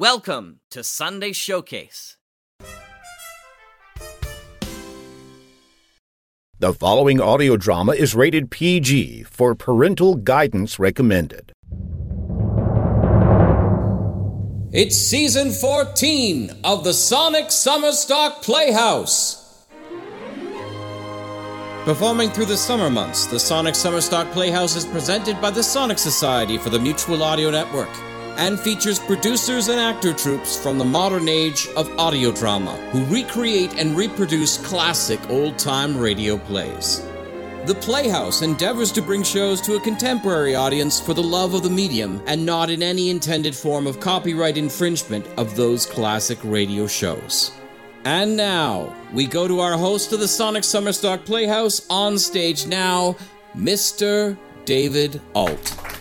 Welcome to Sunday Showcase. The following audio drama is rated PG for parental guidance recommended. It's season 14 of the Sonic Summerstock Playhouse. Performing through the summer months, the Sonic Summerstock Playhouse is presented by the Sonic Society for the Mutual Audio Network and features producers and actor troupes from the modern age of audio drama who recreate and reproduce classic old time radio plays. The Playhouse endeavors to bring shows to a contemporary audience for the love of the medium and not in any intended form of copyright infringement of those classic radio shows. And now, we go to our host of the Sonic Summerstock Playhouse on stage now, Mr. David Alt.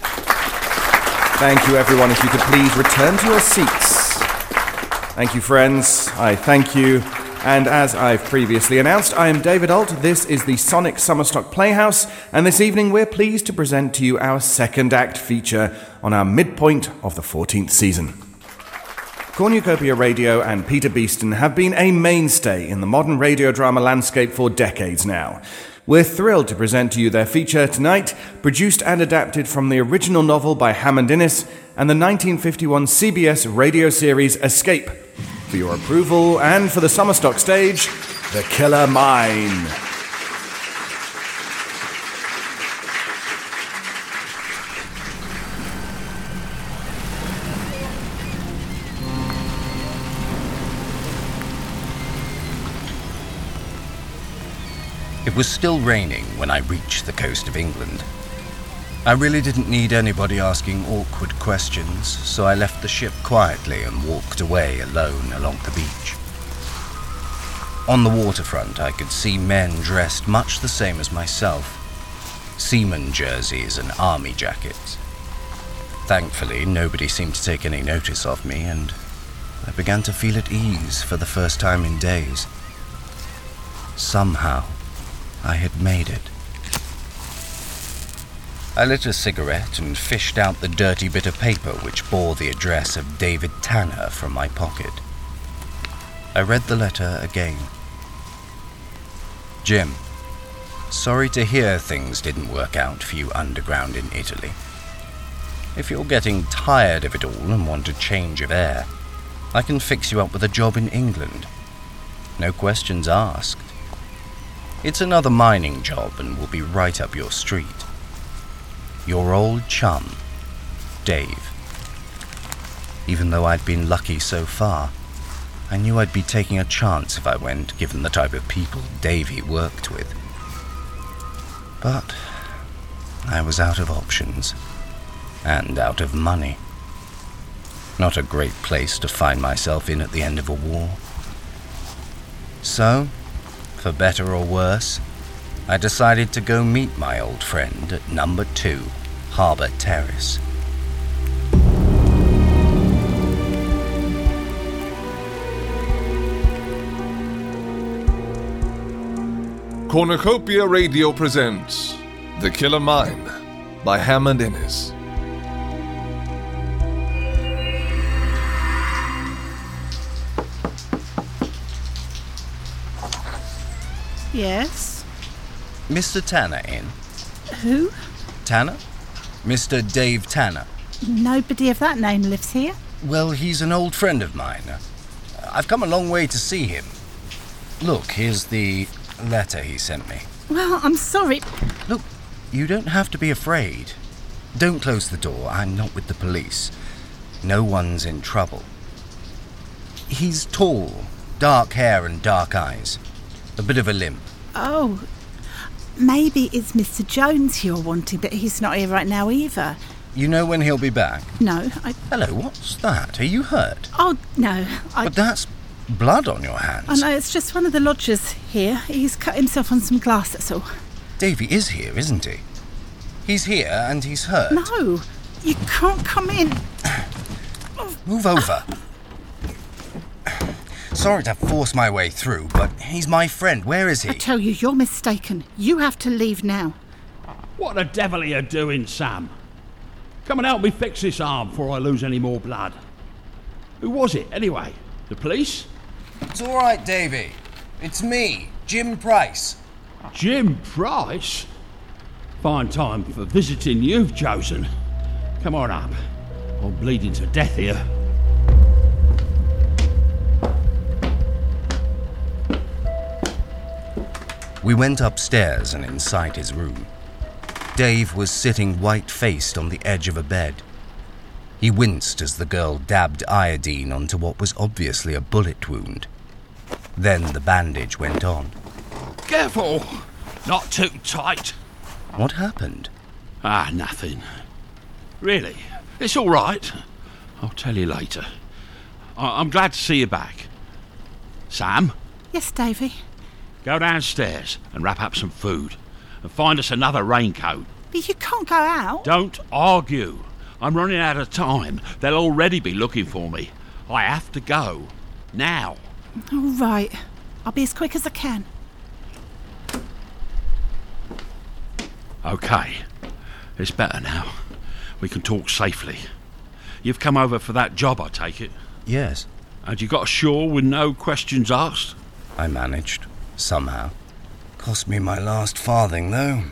Thank you, everyone. If you could please return to your seats. Thank you, friends. I thank you. And as I've previously announced, I am David Alt. This is the Sonic Summerstock Playhouse, and this evening we're pleased to present to you our second act feature on our midpoint of the 14th season. Cornucopia Radio and Peter Beeston have been a mainstay in the modern radio drama landscape for decades now. We're thrilled to present to you their feature tonight, produced and adapted from the original novel by Hammond Innes and the 1951 CBS radio series Escape. For your approval and for the Summerstock stage, The Killer Mine. It was still raining when I reached the coast of England. I really didn't need anybody asking awkward questions, so I left the ship quietly and walked away alone along the beach. On the waterfront, I could see men dressed much the same as myself seaman jerseys and army jackets. Thankfully, nobody seemed to take any notice of me, and I began to feel at ease for the first time in days. Somehow, I had made it. I lit a cigarette and fished out the dirty bit of paper which bore the address of David Tanner from my pocket. I read the letter again. Jim, sorry to hear things didn't work out for you underground in Italy. If you're getting tired of it all and want a change of air, I can fix you up with a job in England. No questions asked. It's another mining job and will be right up your street. Your old chum, Dave. Even though I'd been lucky so far, I knew I'd be taking a chance if I went, given the type of people Davy worked with. But I was out of options and out of money. Not a great place to find myself in at the end of a war. So, for better or worse, I decided to go meet my old friend at number two, Harbour Terrace. Cornucopia Radio presents The Killer Mine by Hammond Innes. Yes. Mr. Tanner in? Who? Tanner? Mr. Dave Tanner. Nobody of that name lives here. Well, he's an old friend of mine. I've come a long way to see him. Look, here's the letter he sent me. Well, I'm sorry. Look, you don't have to be afraid. Don't close the door. I'm not with the police. No one's in trouble. He's tall, dark hair and dark eyes. A bit of a limp. Oh, maybe it's Mr. Jones you're wanting, but he's not here right now either. You know when he'll be back? No, I. Hello, what's that? Are you hurt? Oh, no. I, But that's blood on your hands. Oh, I know, it's just one of the lodgers here. He's cut himself on some glass, that's all. Davy is here, isn't he? He's here and he's hurt. No, you can't come in. Move over. Sorry to force my way through, but he's my friend. Where is he? I tell you, you're mistaken. You have to leave now. What the devil are you doing, Sam? Come and help me fix this arm before I lose any more blood. Who was it, anyway? The police? It's all right, Davy. It's me, Jim Price. Jim Price? Fine time for visiting you've chosen. Come on up. I'm bleeding to death here. We went upstairs and inside his room. Dave was sitting white faced on the edge of a bed. He winced as the girl dabbed iodine onto what was obviously a bullet wound. Then the bandage went on. Careful! Not too tight. What happened? Ah, nothing. Really, it's all right. I'll tell you later. I- I'm glad to see you back. Sam, Yes, Davy. Go downstairs and wrap up some food. And find us another raincoat. But you can't go out. Don't argue. I'm running out of time. They'll already be looking for me. I have to go. Now. All right. I'll be as quick as I can. Okay. It's better now. We can talk safely. You've come over for that job, I take it. Yes. And you got ashore with no questions asked? I managed, somehow. Cost me my last farthing, though.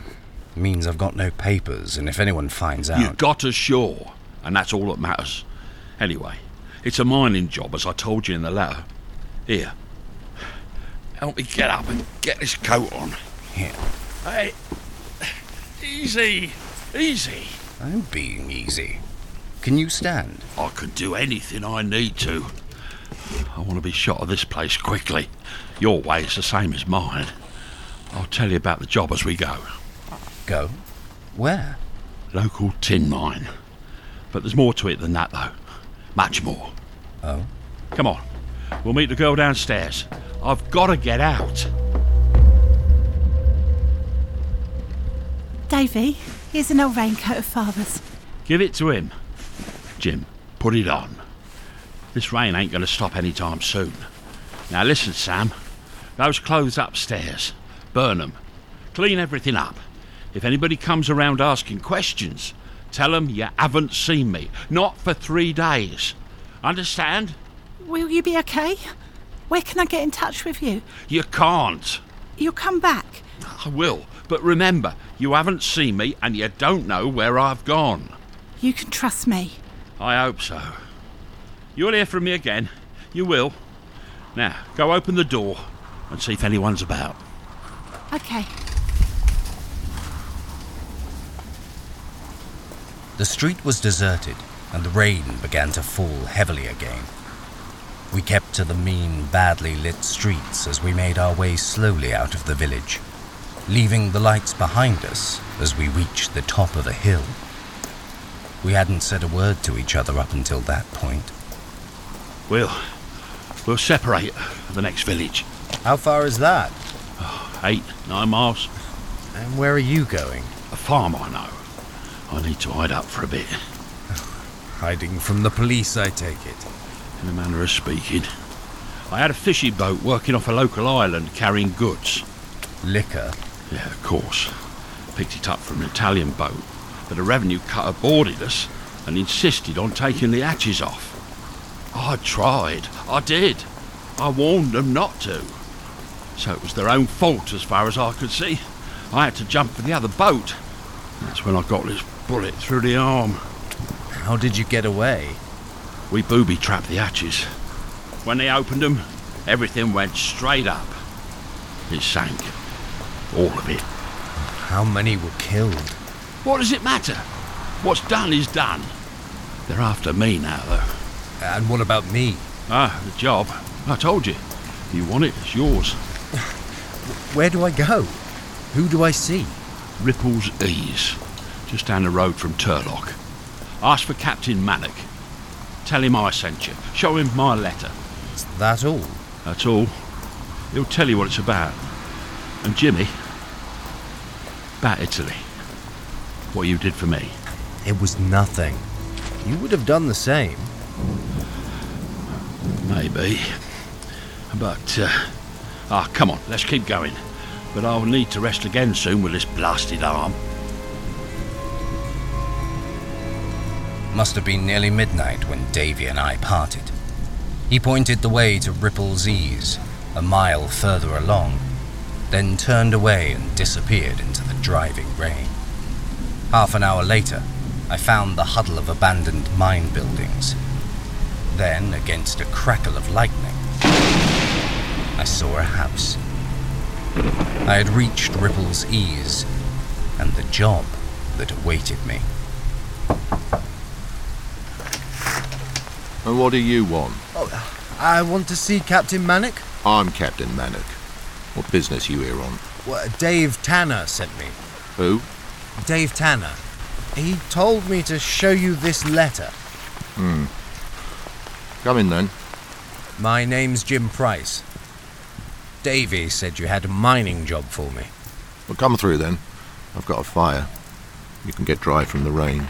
Means I've got no papers, and if anyone finds out. You got ashore, and that's all that matters. Anyway, it's a mining job, as I told you in the letter. Here. Help me get up and get this coat on. Here. Hey. Easy. Easy. I'm being easy. Can you stand? I can do anything I need to. I want to be shot of this place quickly. Your way is the same as mine. I'll tell you about the job as we go. Go? Where? Local tin mine. But there's more to it than that, though. Much more. Oh? Come on. We'll meet the girl downstairs. I've got to get out. Davy, here's an old raincoat of Father's. Give it to him. Jim, put it on. This rain ain't going to stop any time soon. Now listen, Sam. Those clothes upstairs. Burn 'em. Clean everything up. If anybody comes around asking questions, tell 'em you haven't seen me. Not for three days. Understand? Will you be okay? Where can I get in touch with you? You can't. You'll come back. I will. But remember, you haven't seen me and you don't know where I've gone. You can trust me. I hope so. You'll hear from me again. You will. Now, go open the door and see if anyone's about. Okay. The street was deserted, and the rain began to fall heavily again. We kept to the mean, badly lit streets as we made our way slowly out of the village, leaving the lights behind us as we reached the top of a hill. We hadn't said a word to each other up until that point. We'll. We'll separate at the next village. How far is that? Oh, eight, nine miles. And where are you going? A farm, I know. I need to hide up for a bit. Hiding from the police, I take it. In a manner of speaking. I had a fishing boat working off a local island carrying goods. Liquor? Yeah, of course. Picked it up from an Italian boat, but a revenue cutter boarded us and insisted on taking the hatches off. I tried. I did. I warned them not to. So it was their own fault as far as I could see. I had to jump for the other boat. That's when I got this bullet through the arm. How did you get away? We booby trapped the hatches. When they opened them, everything went straight up. It sank. All of it. How many were killed? What does it matter? What's done is done. They're after me now, though. And what about me? Ah, the job. I told you. If you want it, it's yours. Where do I go? Who do I see? Ripple's Ease. Just down the road from Turlock. Ask for Captain Malik. Tell him I sent you. Show him my letter. Is that all? That's all. He'll tell you what it's about. And Jimmy, about Italy. What you did for me. It was nothing. You would have done the same. Maybe. But, uh, ah, come on, let's keep going. But I'll need to rest again soon with this blasted arm. Must have been nearly midnight when Davy and I parted. He pointed the way to Ripple's Ease, a mile further along, then turned away and disappeared into the driving rain. Half an hour later, I found the huddle of abandoned mine buildings. Then, against a crackle of lightning, I saw a house. I had reached Ripple's Ease and the job that awaited me. And what do you want? Oh, I want to see Captain Manic. I'm Captain Manic. What business you here on? Well, Dave Tanner sent me. Who? Dave Tanner. He told me to show you this letter. Hmm. Come in then. My name's Jim Price. Davy said you had a mining job for me. Well, come through then. I've got a fire. You can get dry from the rain.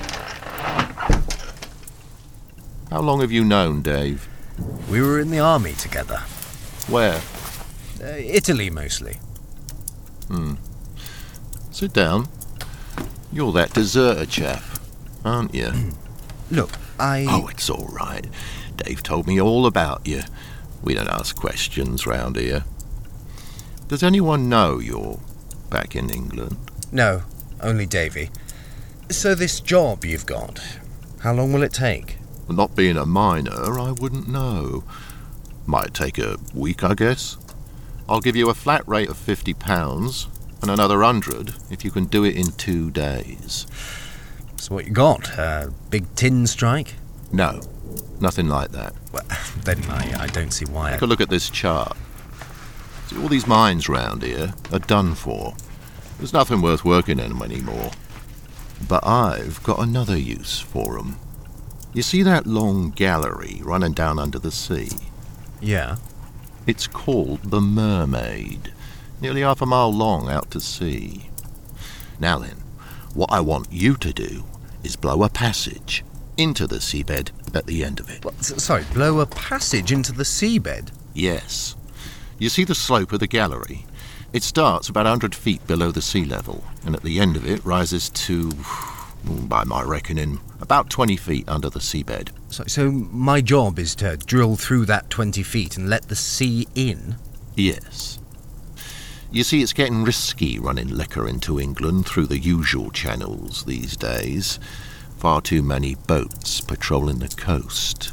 How long have you known Dave? We were in the army together. Where? Uh, Italy, mostly. Hmm. Sit down. You're that deserter chap, aren't you? Look, I. Oh, it's all right. Dave told me all about you. We don't ask questions round here. Does anyone know you're back in England? No, only Davy. So, this job you've got, how long will it take? Not being a miner, I wouldn't know. Might take a week, I guess. I'll give you a flat rate of £50 and another hundred if you can do it in two days. So, what you got? A big tin strike? No, nothing like that. Well, then I, I don't see why. Take a look at this chart. See, all these mines round here are done for. There's nothing worth working in them anymore. But I've got another use for 'em. You see that long gallery running down under the sea? Yeah. It's called the Mermaid. Nearly half a mile long out to sea. Now then, what I want you to do is blow a passage into the seabed at the end of it. What, sorry, blow a passage into the seabed? Yes. You see the slope of the gallery? It starts about 100 feet below the sea level, and at the end of it rises to, by my reckoning, about 20 feet under the seabed. So, so my job is to drill through that 20 feet and let the sea in? Yes. You see, it's getting risky running liquor into England through the usual channels these days. Far too many boats patrolling the coast.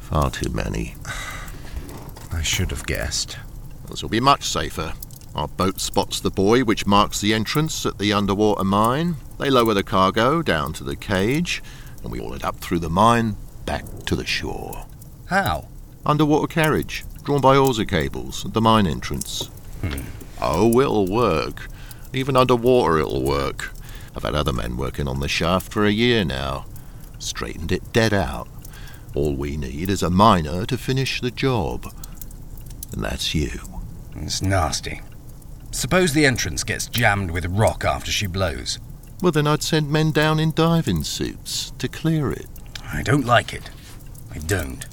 Far too many. I should have guessed. This will be much safer. Our boat spots the buoy which marks the entrance at the underwater mine. They lower the cargo down to the cage, and we haul it up through the mine back to the shore. How? Underwater carriage, drawn by hawser cables at the mine entrance. Hmm. Oh, it'll work. Even underwater, it'll work. I've had other men working on the shaft for a year now. Straightened it dead out. All we need is a miner to finish the job. And that's you. It's nasty. Suppose the entrance gets jammed with rock after she blows. Well, then I'd send men down in diving suits to clear it. I don't like it. I don't.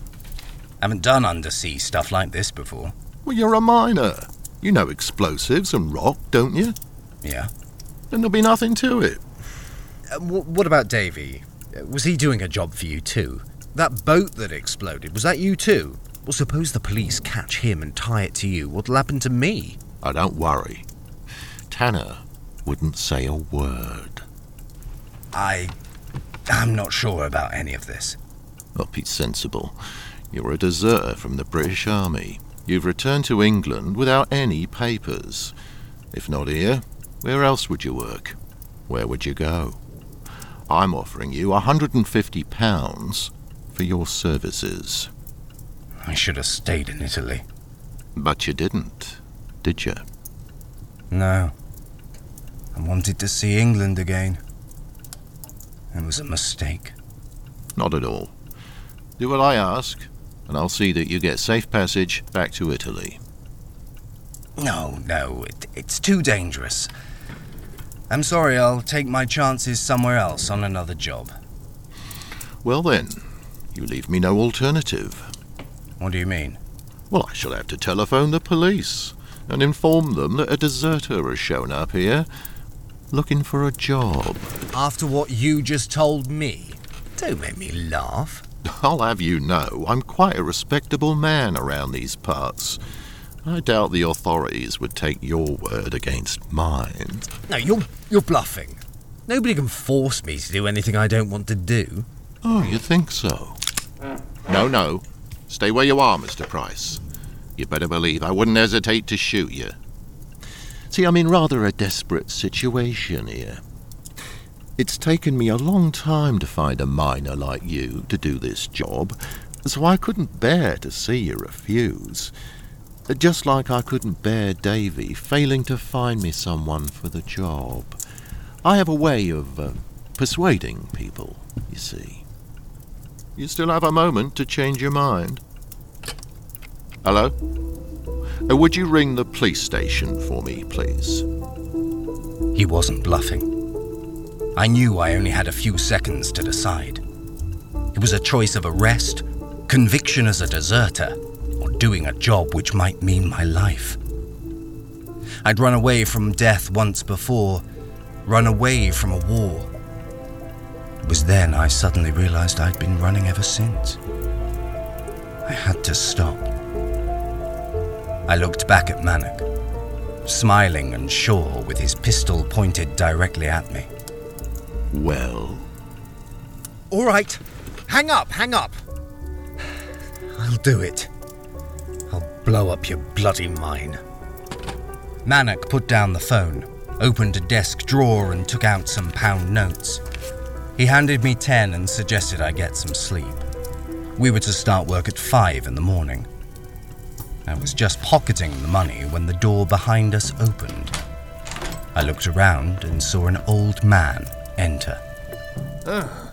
Haven't done undersea stuff like this before. Well, you're a miner. You know explosives and rock, don't you? Yeah. Then there'll be nothing to it. Uh, w- what about Davy? Uh, was he doing a job for you too? That boat that exploded, was that you too? Well, suppose the police catch him and tie it to you. What'll happen to me? Oh, don't worry. Tanner wouldn't say a word. I. I'm not sure about any of this. Oh, be sensible. You're a deserter from the British Army. You've returned to England without any papers. If not here, where else would you work? Where would you go? I'm offering you £150 for your services. I should have stayed in Italy. But you didn't, did you? No. I wanted to see England again. It was a mistake. Not at all. Do what I ask, and I'll see that you get safe passage back to Italy. No, no, it, it's too dangerous. I'm sorry, I'll take my chances somewhere else on another job. Well then, you leave me no alternative. What do you mean? Well, I shall have to telephone the police and inform them that a deserter has shown up here looking for a job. After what you just told me? Don't make me laugh. I'll have you know I'm quite a respectable man around these parts. I doubt the authorities would take your word against mine. No, you're you're bluffing. Nobody can force me to do anything I don't want to do. Oh, you think so? No, no. Stay where you are, Mr. Price. You better believe I wouldn't hesitate to shoot you. See, I'm in rather a desperate situation here. It's taken me a long time to find a miner like you to do this job, so I couldn't bear to see you refuse. Just like I couldn't bear Davy failing to find me someone for the job. I have a way of uh, persuading people, you see. You still have a moment to change your mind. Hello? Uh, would you ring the police station for me, please? He wasn't bluffing. I knew I only had a few seconds to decide. It was a choice of arrest, conviction as a deserter, doing a job which might mean my life. I'd run away from death once before, run away from a war. It was then I suddenly realized I'd been running ever since. I had to stop. I looked back at Manak, smiling and sure with his pistol pointed directly at me. Well? All right. Hang up, hang up. I'll do it. I'll blow up your bloody mine. Manak put down the phone, opened a desk drawer, and took out some pound notes. He handed me ten and suggested I get some sleep. We were to start work at five in the morning. I was just pocketing the money when the door behind us opened. I looked around and saw an old man enter. Ah,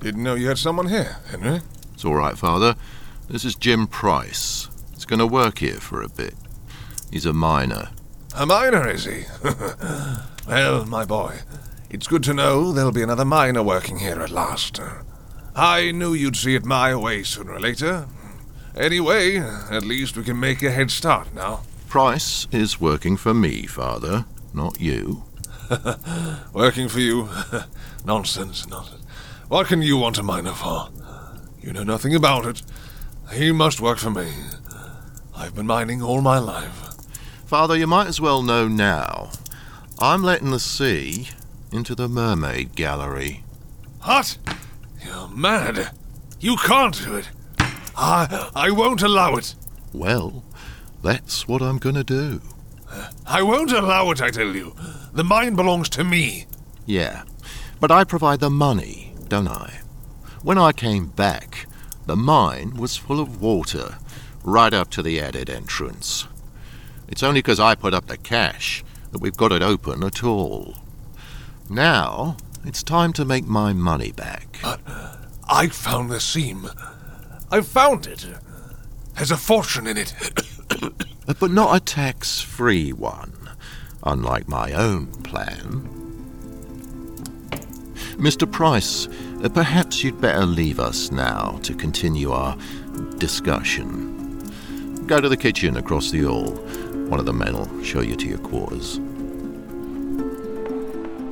didn't know you had someone here, Henry. It's all right, Father. This is Jim Price. To work here for a bit. He's a miner. A miner, is he? well, my boy, it's good to know there'll be another miner working here at last. I knew you'd see it my way sooner or later. Anyway, at least we can make a head start now. Price is working for me, Father, not you. working for you? nonsense, nonsense. What can you want a miner for? You know nothing about it. He must work for me. I've been mining all my life. Father, you might as well know now. I'm letting the sea into the mermaid gallery. What? You're mad. You can't do it. I, I won't allow it. Well, that's what I'm going to do. Uh, I won't allow it, I tell you. The mine belongs to me. Yeah, but I provide the money, don't I? When I came back, the mine was full of water, right up to the adit entrance. It's only because I put up the cash that we've got it open at all. Now, it's time to make my money back. But I found the seam. I found it. There's a fortune in it. but not a tax free one, unlike my own plan. Mr. Price, uh, perhaps you'd better leave us now to continue our discussion. Go to the kitchen across the hall. One of the men will show you to your quarters.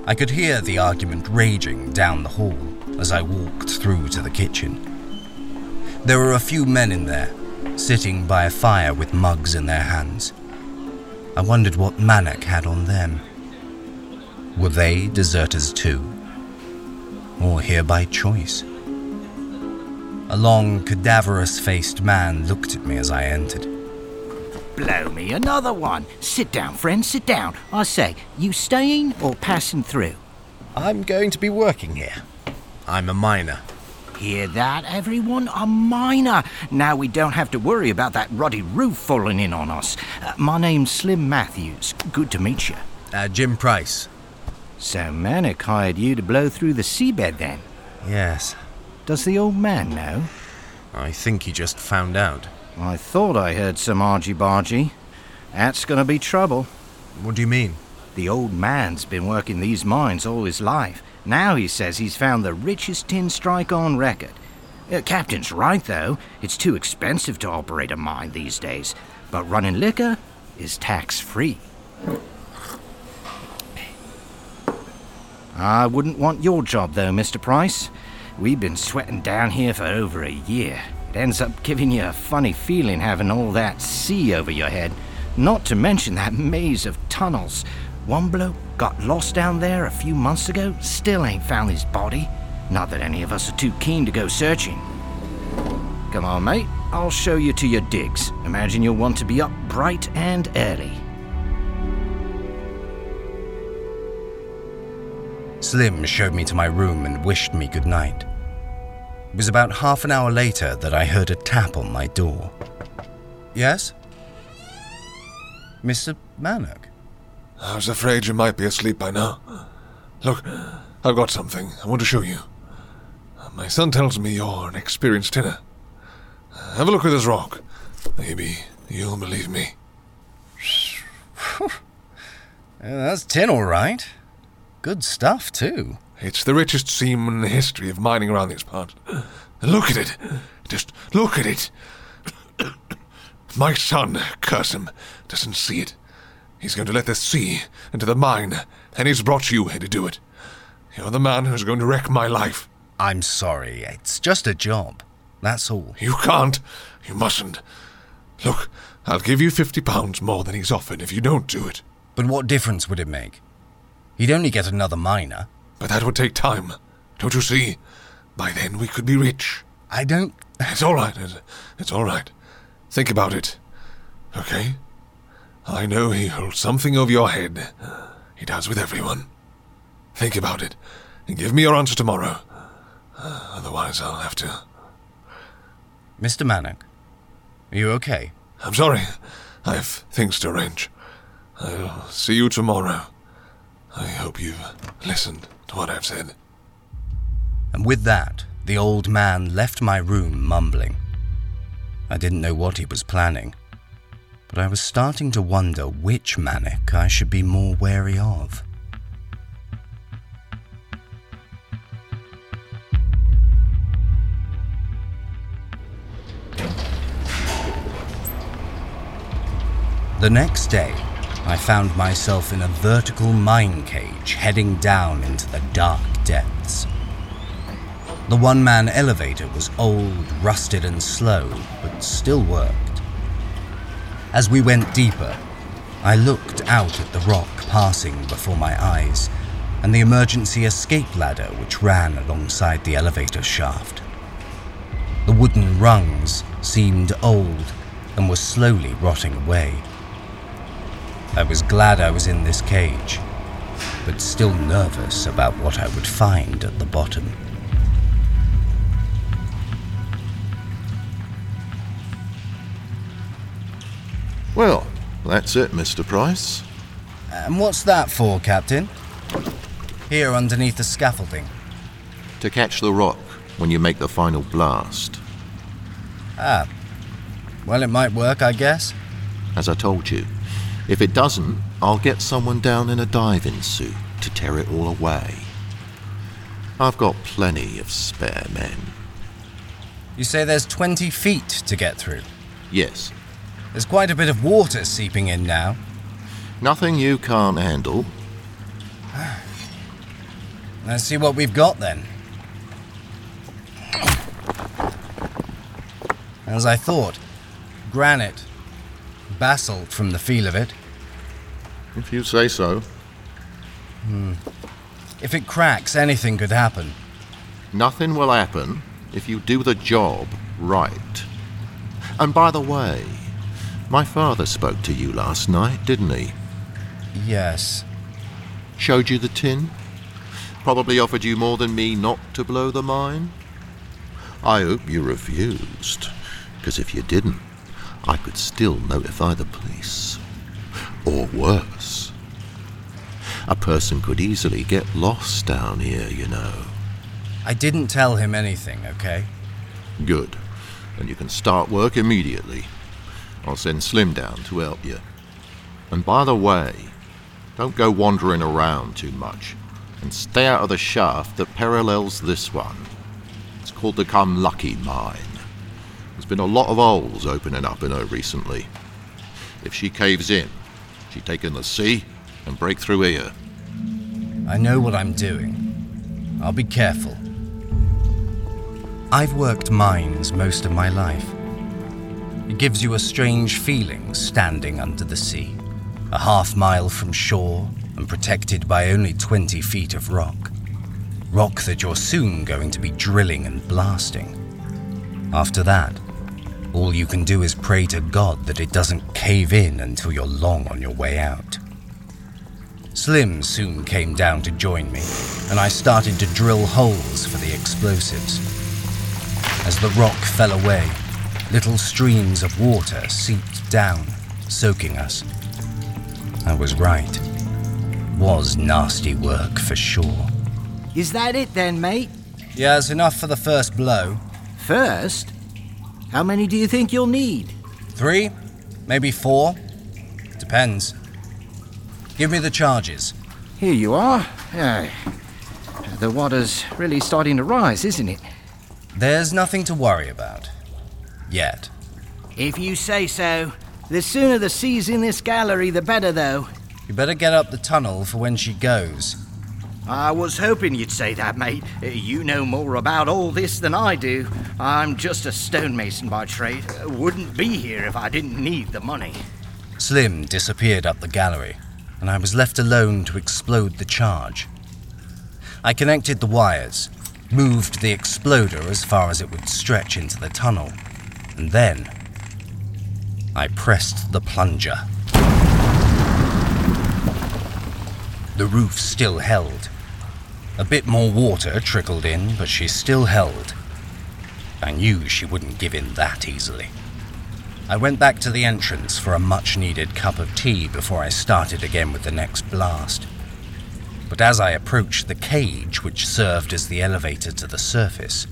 I could hear the argument raging down the hall as I walked through to the kitchen. There were a few men in there, sitting by a fire with mugs in their hands. I wondered what Manak had on them. Were they deserters too? Or here by choice? A long, cadaverous faced man looked at me as I entered. Blow me, another one. Sit down, friend, sit down. I say, you staying or passing through? I'm going to be working here. I'm a miner. Hear that, everyone? A miner. Now we don't have to worry about that ruddy roof falling in on us. Uh, my name's Slim Matthews. Good to meet you. Uh, Jim Price. So Manic hired you to blow through the seabed then? Yes. Does the old man know? I think he just found out. I thought I heard some argy-bargy. That's gonna be trouble. What do you mean? The old man's been working these mines all his life. Now he says he's found the richest tin strike on record. Uh, Captain's right, though. It's too expensive to operate a mine these days. But running liquor is tax free. I wouldn't want your job, though, Mr. Price. We've been sweating down here for over a year. It ends up giving you a funny feeling having all that sea over your head. Not to mention that maze of tunnels. One bloke got lost down there a few months ago, still ain't found his body. Not that any of us are too keen to go searching. Come on, mate. I'll show you to your digs. Imagine you'll want to be up bright and early. Slim showed me to my room and wished me good night. It was about half an hour later that I heard a tap on my door. Yes? Mr. Mannock? I was afraid you might be asleep by now. Look, I've got something I want to show you. My son tells me you're an experienced tinner. Have a look at this rock. Maybe you'll believe me. that's tin, all right. Good stuff, too. It's the richest seam in the history of mining around these parts. Look at it. Just look at it. My son, curse him, doesn't see it. He's going to let the sea into the mine, and he's brought you here to do it. You're the man who's going to wreck my life. I'm sorry. It's just a job. That's all. You can't. You mustn't. Look, I'll give you fifty pounds more than he's offered if you don't do it. But what difference would it make? He'd only get another miner. But that would take time. Don't you see? By then we could be rich. I don't. It's all right. It's all right. Think about it. Okay? I know he holds something over your head. He does with everyone. Think about it, and give me your answer tomorrow. Otherwise, I'll have to. Mr. Mannock, are you okay? I'm sorry. I have things to arrange. I'll see you tomorrow. I hope you've listened to what I've said. And with that, the old man left my room mumbling. I didn't know what he was planning, but I was starting to wonder which Manic I should be more wary of. The next day, I found myself in a vertical mine cage heading down into the dark depths. The one man elevator was old, rusted, and slow, but still worked. As we went deeper, I looked out at the rock passing before my eyes and the emergency escape ladder which ran alongside the elevator shaft. The wooden rungs seemed old and were slowly rotting away. I was glad I was in this cage, but still nervous about what I would find at the bottom. Well, that's it, Mr. Price. And what's that for, Captain? Here underneath the scaffolding. To catch the rock when you make the final blast. Ah. Well, it might work, I guess. As I told you, if it doesn't, I'll get someone down in a diving suit to tear it all away. I've got plenty of spare men. You say there's 20 feet to get through? Yes. There's quite a bit of water seeping in now. Nothing you can't handle. Let's see what we've got then. As I thought, granite, basalt from the feel of it. If you say so. Hmm. If it cracks, anything could happen. Nothing will happen if you do the job right. And by the way, my father spoke to you last night, didn't he? Yes. Showed you the tin? Probably offered you more than me not to blow the mine? I hope you refused, because if you didn't, I could still notify the police. Or worse. A person could easily get lost down here, you know. I didn't tell him anything, okay? Good. Then you can start work immediately. I'll send Slim down to help you. And by the way, don't go wandering around too much, and stay out of the shaft that parallels this one. It's called the Come Lucky Mine. There's been a lot of holes opening up in her recently. If she caves in, she take in the sea and break through here. I know what I'm doing. I'll be careful. I've worked mines most of my life. It gives you a strange feeling standing under the sea, a half mile from shore and protected by only 20 feet of rock. Rock that you're soon going to be drilling and blasting. After that, all you can do is pray to God that it doesn't cave in until you're long on your way out. Slim soon came down to join me, and I started to drill holes for the explosives. As the rock fell away, little streams of water seeped down, soaking us. I was right. Was nasty work for sure. Is that it then, mate? Yeah, it's enough for the first blow. First? How many do you think you'll need? Three? Maybe four? Depends. Give me the charges. Here you are. Uh, the water's really starting to rise, isn't it? There's nothing to worry about. Yet. If you say so. The sooner the sea's in this gallery, the better, though. You better get up the tunnel for when she goes. I was hoping you'd say that, mate. Uh, you know more about all this than I do. I'm just a stonemason by trade. Uh, wouldn't be here if I didn't need the money. Slim disappeared up the gallery, and I was left alone to explode the charge. I connected the wires, moved the exploder as far as it would stretch into the tunnel, and then I pressed the plunger. The roof still held. A bit more water trickled in, but she still held. I knew she wouldn't give in that easily. I went back to the entrance for a much needed cup of tea before I started again with the next blast. But as I approached the cage which served as the elevator to the surface,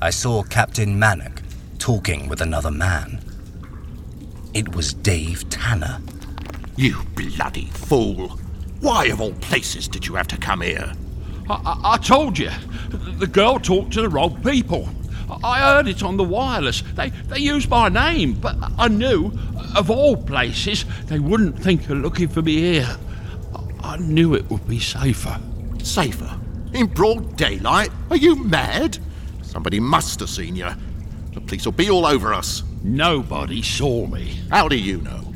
I saw Captain Mannock talking with another man. It was Dave Tanner. You bloody fool! Why, of all places, did you have to come here? I, I, I told you, the girl talked to the wrong people. I heard it on the wireless. They, they used my name, but I knew, of all places, they wouldn't think of looking for me here. I, I knew it would be safer. Safer? In broad daylight? Are you mad? Somebody must have seen you. The police will be all over us. Nobody saw me. How do you know?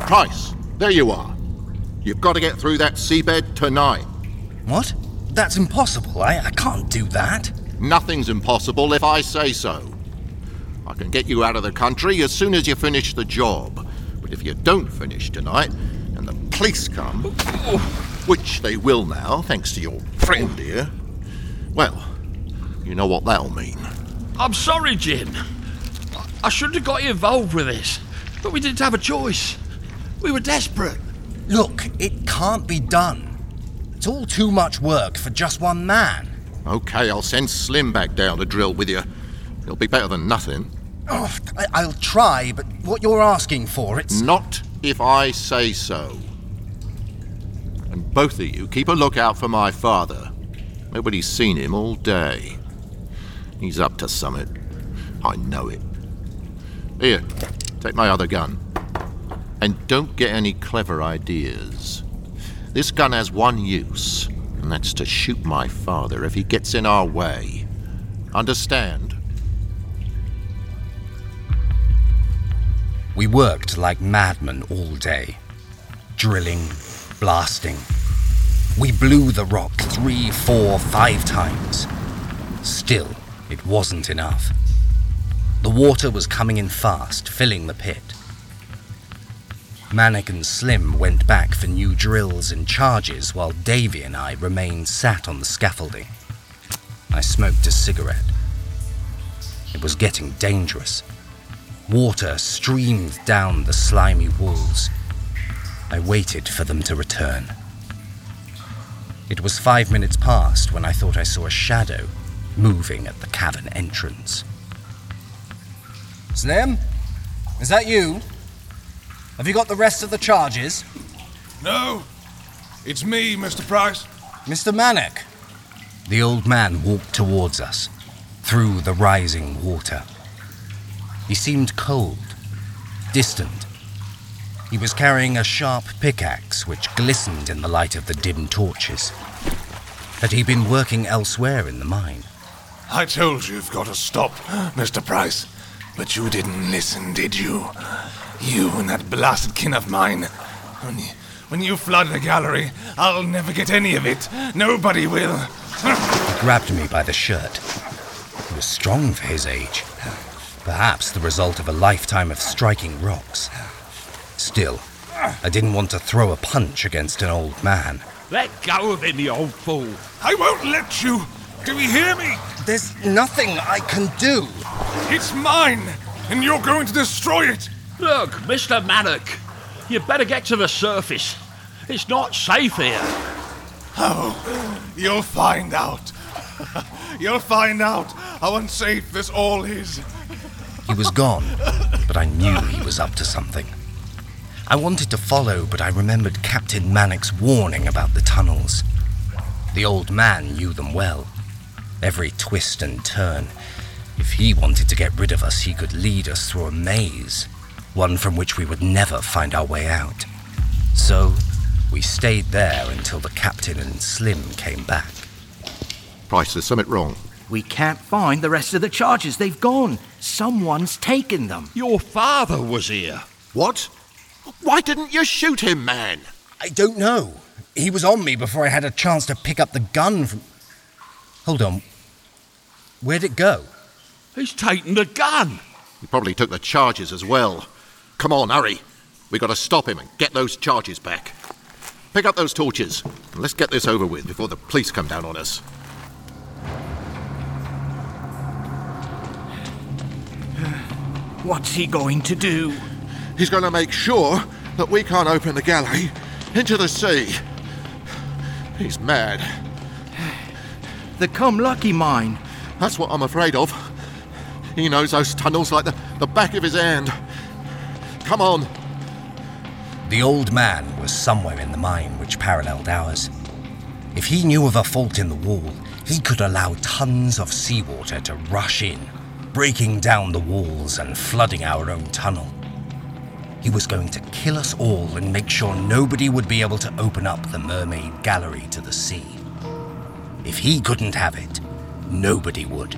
Price, there you are. You've got to get through that seabed tonight. What? That's impossible. I, I can't do that. Nothing's impossible if I say so. I can get you out of the country as soon as you finish the job. But if you don't finish tonight, and the police come, which they will now, thanks to your friend here, well, you know what that'll mean. I'm sorry, Jim. I shouldn't have got you involved with this, but we didn't have a choice. We were desperate. Look, it can't be done. It's all too much work for just one man. Okay, I'll send Slim back down to drill with you. It'll be better than nothing. Oh, I- will try, but what you're asking for, it's. Not if I say so. And both of you keep a lookout for my father. Nobody's seen him all day. He's up to summit. I know it. Here, take my other gun. And don't get any clever ideas. This gun has one use, and that's to shoot my father if he gets in our way. Understand? We worked like madmen all day, drilling, blasting. We blew the rock three, four, five times. Still, it wasn't enough. The water was coming in fast, filling the pit. Mannock and Slim went back for new drills and charges while Davy and I remained sat on the scaffolding. I smoked a cigarette. It was getting dangerous. Water streamed down the slimy walls. I waited for them to return. It was five minutes past when I thought I saw a shadow moving at the cavern entrance. Slim? Is that you? Have you got the rest of the charges? No, it's me, Mr. Price. Mr. Mannock. The old man walked towards us, through the rising water. He seemed cold, distant. He was carrying a sharp pickaxe which glistened in the light of the dim torches. Had he been working elsewhere in the mine? I told you you've got to stop, Mr. Price. But you didn't listen, did you? You and that blasted kin of mine. When you, when you flood the gallery, I'll never get any of it. Nobody will. He grabbed me by the shirt. He was strong for his age. Perhaps the result of a lifetime of striking rocks. Still, I didn't want to throw a punch against an old man. Let go of him, you old fool. I won't let you. Do you hear me? There's nothing I can do. It's mine, and you're going to destroy it. Look, Mr. Mannock, you better get to the surface. It's not safe here. Oh, you'll find out. you'll find out how unsafe this all is. He was gone, but I knew he was up to something. I wanted to follow, but I remembered Captain Mannock's warning about the tunnels. The old man knew them well. Every twist and turn. If he wanted to get rid of us, he could lead us through a maze, one from which we would never find our way out. So, we stayed there until the captain and Slim came back. Price, there's something wrong. We can't find the rest of the charges. They've gone. Someone's taken them. Your father was here. What? Why didn't you shoot him, man? I don't know. He was on me before I had a chance to pick up the gun from. Hold on. Where'd it go? He's taken the gun. He probably took the charges as well. Come on, hurry. We've gotta stop him and get those charges back. Pick up those torches and let's get this over with before the police come down on us. What's he going to do? He's going to make sure that we can't open the galley into the sea. He's mad. The Come Lucky mine. That's what I'm afraid of. He knows those tunnels like the, the back of his hand. Come on. The old man was somewhere in the mine which paralleled ours. If he knew of a fault in the wall, he could allow tons of seawater to rush in, breaking down the walls and flooding our own tunnel. He was going to kill us all and make sure nobody would be able to open up the mermaid gallery to the sea. If he couldn't have it, nobody would.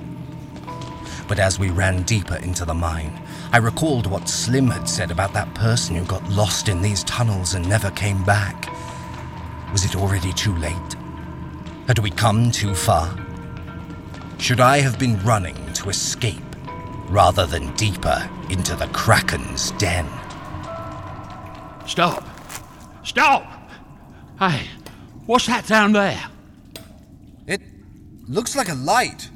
But as we ran deeper into the mine, I recalled what Slim had said about that person who got lost in these tunnels and never came back. Was it already too late? Had we come too far? Should I have been running to escape rather than deeper into the Kraken's den? Stop! Stop! Hey, what's that down there? It looks like a light.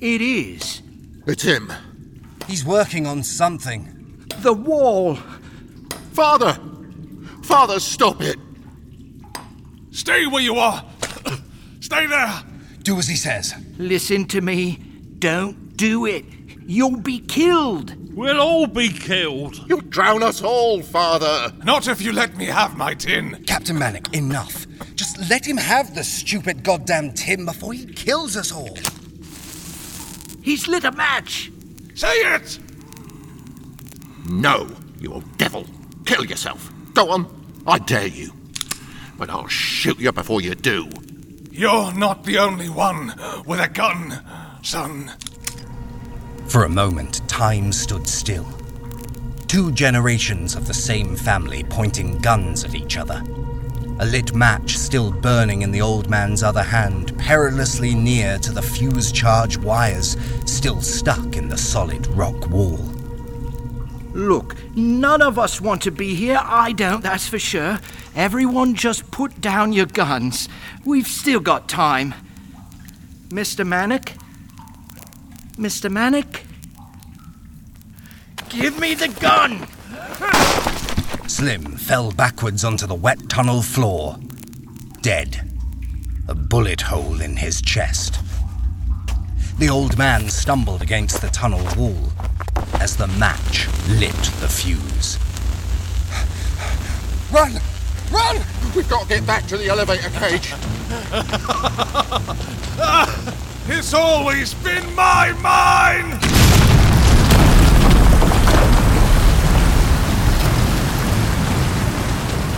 It is. It's him. He's working on something. The wall. Father! Father, stop it! Stay where you are. Stay there. Do as he says. Listen to me. Don't do it. You'll be killed. We'll all be killed. You'll drown us all, Father. Not if you let me have my tin. Captain Mannock, enough. Just let him have the stupid goddamn tin before he kills us all. He's lit a match. Say it! No, you old devil. Kill yourself. Go on. I dare you. But I'll shoot you before you do. You're not the only one with a gun, son. For a moment, time stood still. Two generations of the same family pointing guns at each other. A lit match still burning in the old man's other hand, perilously near to the fuse charge wires still stuck in the solid rock wall. Look, none of us want to be here. I don't, that's for sure. Everyone just put down your guns. We've still got time. Mr. Mannock? Mr. Mannock? Give me the gun! Slim fell backwards onto the wet tunnel floor, dead. a bullet hole in his chest. The old man stumbled against the tunnel wall as the match lit the fuse. Run! Run! We've got to get back to the elevator cage. It's always been my mine!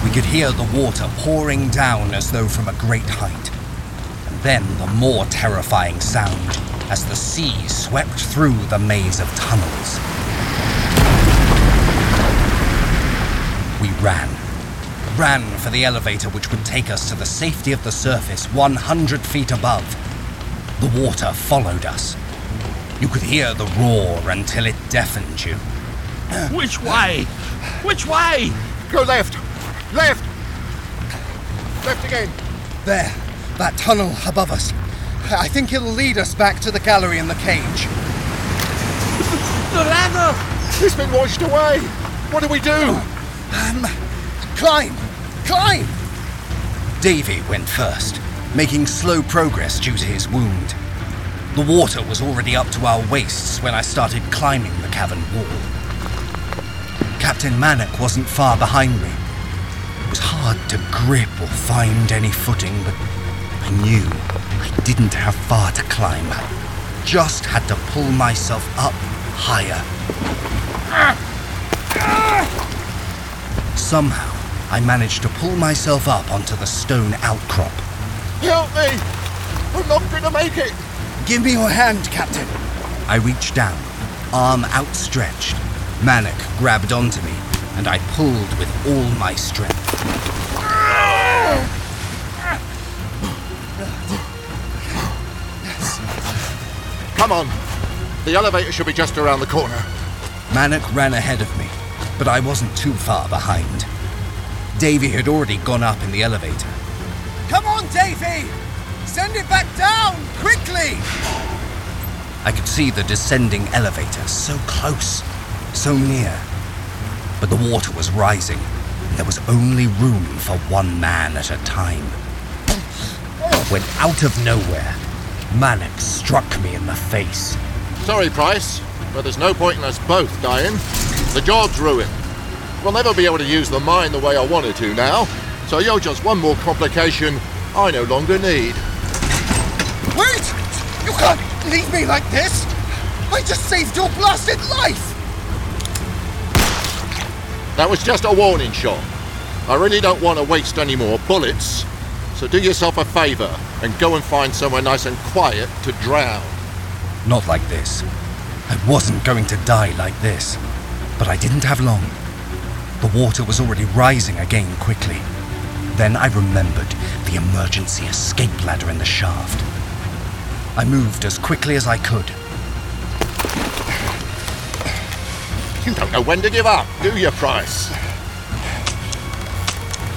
We could hear the water pouring down as though from a great height. And then the more terrifying sound as the sea swept through the maze of tunnels. We ran. Ran for the elevator which would take us to the safety of the surface 100 feet above. The water followed us. You could hear the roar until it deafened you. Which way? Which way? Go left! Left! Left again! There, that tunnel above us. I think it'll lead us back to the gallery in the cage. The ladder! It's been washed away! What do we do? Um, climb! Climb! Davy went first, making slow progress due to his wound. The water was already up to our waists when I started climbing the cavern wall. Captain Mannock wasn't far behind me. Hard to grip or find any footing, but I knew I didn't have far to climb. I just had to pull myself up higher. Somehow, I managed to pull myself up onto the stone outcrop. Help me! I'm not going to make it! Give me your hand, Captain. I reached down, arm outstretched. Mannock grabbed onto me, and I pulled with all my strength. Come on. The elevator should be just around the corner. Mannock ran ahead of me, but I wasn't too far behind. Davy had already gone up in the elevator. Come on, Davy! Send it back down, quickly! I could see the descending elevator so close, so near. But the water was rising, and there was only room for one man at a time. When out of nowhere, Mannock struck me in the face. Sorry, Price, but there's no point in us both dying. The job's ruined. We'll never be able to use the mine the way I wanted to now, so you're just one more complication I no longer need. Wait! You can't leave me like this! I just saved your blasted life! That was just a warning shot. I really don't want to waste any more bullets, so do yourself a favour and go and find somewhere nice and quiet to drown. Not like this. I wasn't going to die like this. But I didn't have long. The water was already rising again quickly. Then I remembered the emergency escape ladder in the shaft. I moved as quickly as I could. You don't know when to give up, do you, Price?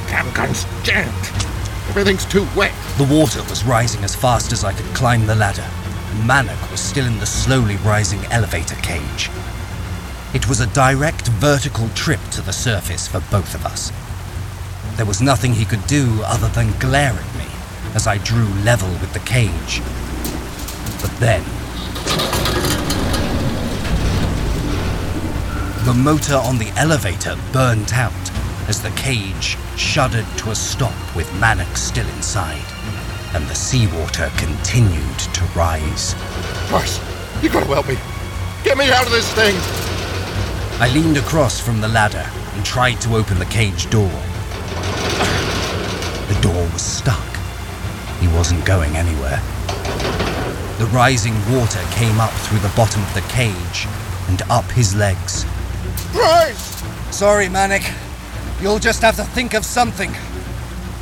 Damn gun's jammed. Everything's too wet. The water was rising as fast as I could climb the ladder, and was still in the slowly rising elevator cage. It was a direct vertical trip to the surface for both of us. There was nothing he could do other than glare at me as I drew level with the cage. But then. The motor on the elevator burnt out as the cage shuddered to a stop with Mannock still inside, and the seawater continued to rise. Price, you gotta help me. Get me out of this thing! I leaned across from the ladder and tried to open the cage door. The door was stuck. He wasn't going anywhere. The rising water came up through the bottom of the cage and up his legs. Price! Sorry, Mannock. You'll just have to think of something.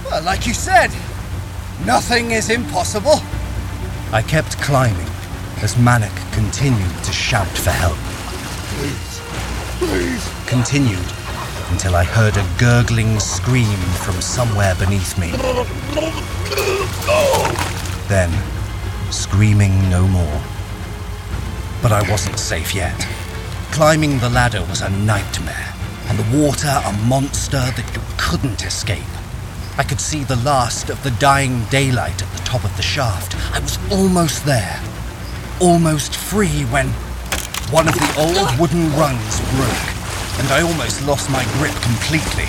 Well, like you said, nothing is impossible. I kept climbing as Mannock continued to shout for help. Please, please. Continued until I heard a gurgling scream from somewhere beneath me. Then, screaming no more. But I wasn't safe yet. Climbing the ladder was a nightmare, and the water a monster that you couldn't escape. I could see the last of the dying daylight at the top of the shaft. I was almost there. Almost free when one of the old wooden rungs broke, and I almost lost my grip completely.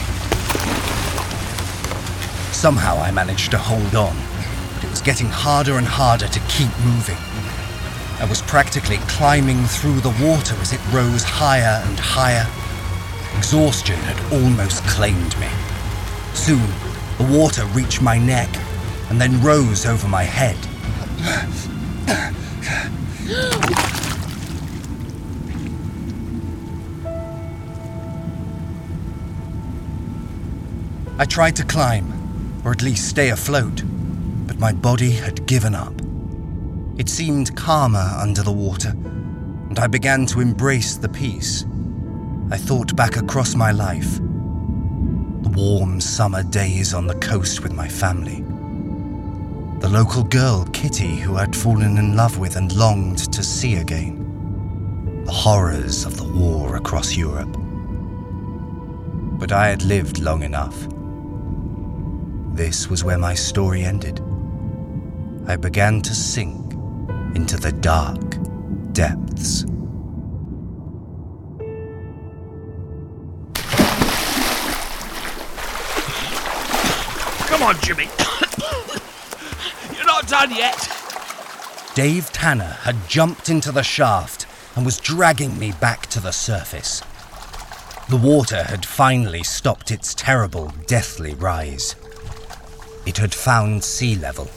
Somehow I managed to hold on, but it was getting harder and harder to keep moving. I was practically climbing through the water as it rose higher and higher. Exhaustion had almost claimed me. Soon, the water reached my neck and then rose over my head. I tried to climb, or at least stay afloat, but my body had given up. It seemed calmer under the water, and I began to embrace the peace. I thought back across my life. The warm summer days on the coast with my family. The local girl, Kitty, who I'd fallen in love with and longed to see again. The horrors of the war across Europe. But I had lived long enough. This was where my story ended. I began to sink into the dark depths. Come on, Jimmy. You're not done yet. Dave Tanner had jumped into the shaft and was dragging me back to the surface. The water had finally stopped its terrible, deathly rise. It had found sea level.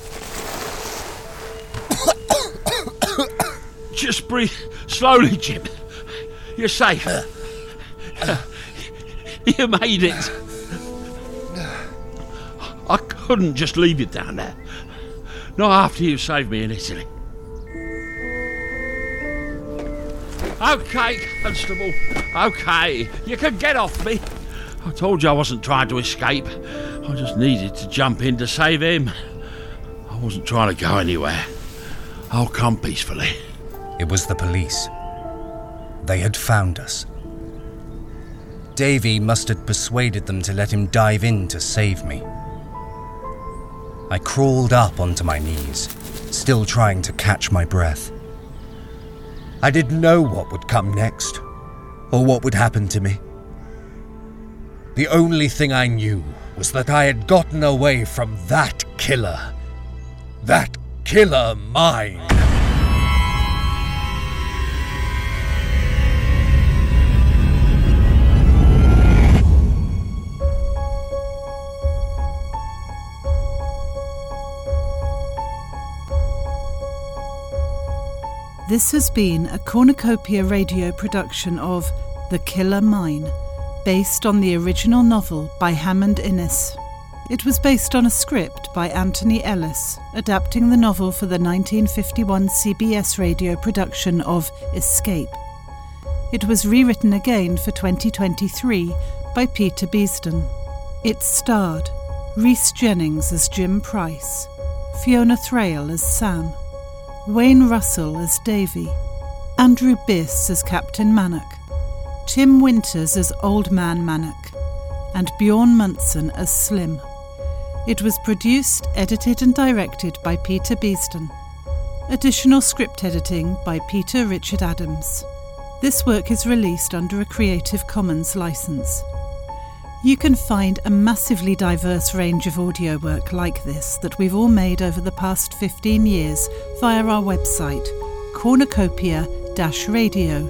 Just breathe slowly, Jim. You're safe. you made it. I couldn't just leave you down there. Not after you saved me in Italy. Okay, Constable. Okay, you can get off me. I told you I wasn't trying to escape. I just needed to jump in to save him. I wasn't trying to go anywhere. I'll come peacefully. It was the police. They had found us. Davy must have persuaded them to let him dive in to save me. I crawled up onto my knees, still trying to catch my breath. I didn't know what would come next, or what would happen to me. The only thing I knew was that I had gotten away from that killer. That killer mine. This has been a cornucopia radio production of The Killer Mine, based on the original novel by Hammond Innes. It was based on a script by Anthony Ellis, adapting the novel for the 1951 CBS radio production of Escape. It was rewritten again for 2023 by Peter Beeston. It starred Rhys Jennings as Jim Price, Fiona Thrale as Sam, Wayne Russell as Davy, Andrew Biss as Captain Mannock, Tim Winters as Old Man Mannock, and Bjorn Munson as Slim. It was produced, edited, and directed by Peter Beeston. Additional script editing by Peter Richard Adams. This work is released under a Creative Commons license. You can find a massively diverse range of audio work like this that we've all made over the past 15 years via our website, cornucopia radio.co.uk.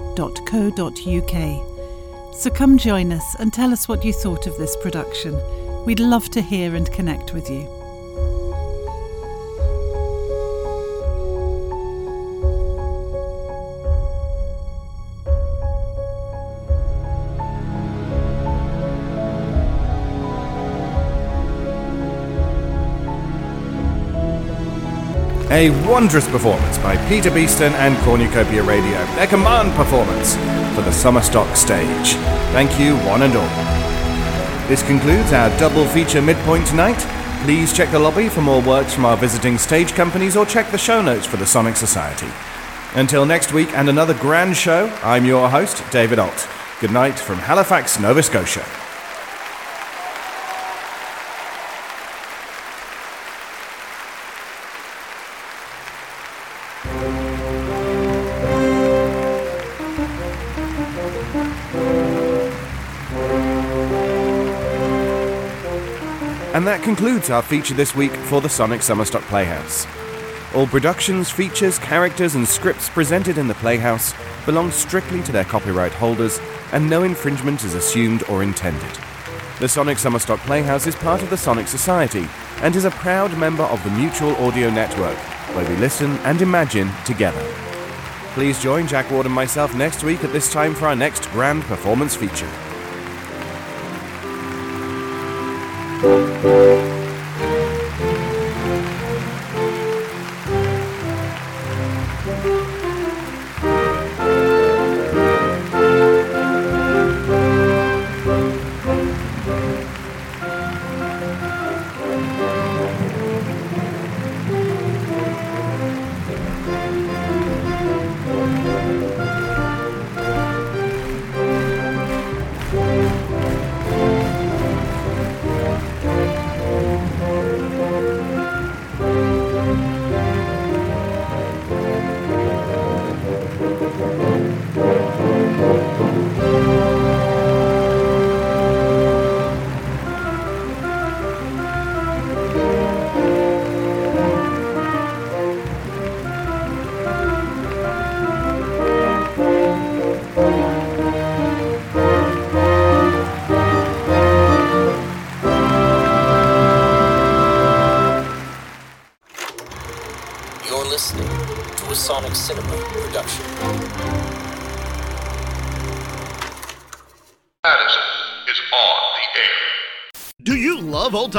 So come join us and tell us what you thought of this production. We'd love to hear and connect with you. A wondrous performance by Peter Beeston and Cornucopia Radio. Their command performance for the Summer Stock stage. Thank you, one and all. This concludes our double feature midpoint tonight. Please check the lobby for more works from our visiting stage companies or check the show notes for the Sonic Society. Until next week and another grand show, I'm your host, David Ault. Good night from Halifax, Nova Scotia. And that concludes our feature this week for the Sonic Summerstock Playhouse. All productions, features, characters, and scripts presented in the Playhouse belong strictly to their copyright holders, and no infringement is assumed or intended. The Sonic Summerstock Playhouse is part of the Sonic Society and is a proud member of the Mutual Audio Network, where we listen and imagine together. Please join Jack Ward and myself next week at this time for our next grand performance feature. You're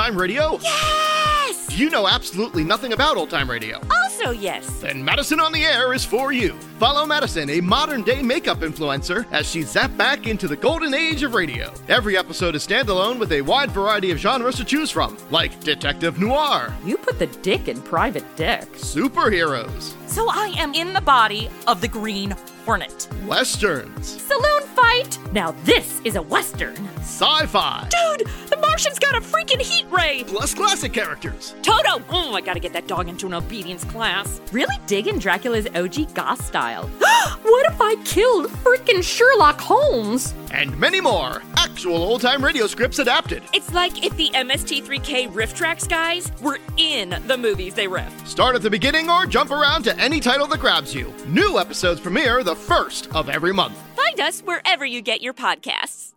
time radio? Yes! You know absolutely nothing about old time radio. Also, yes. Then Madison on the Air is for you. Follow Madison, a modern day makeup influencer, as she zapped back into the golden age of radio. Every episode is standalone with a wide variety of genres to choose from, like detective noir, You put the dick in private dick. superheroes, So I am in the body of the Green Hornet. westerns, Saloon fight! Now this is a western. sci fi, Dude, the Martian's got a freaking heat ray! plus classic characters. Toto! Oh, I gotta get that dog into an obedience class. Really digging Dracula's OG goth style. what if I killed freaking Sherlock Holmes? And many more. Actual old time radio scripts adapted. It's like if the MST3K RiffTrax guys were in the movies they riff. Start at the beginning or jump around to any title that grabs you. New episodes premiere the first of every month. Find us wherever you get your podcasts.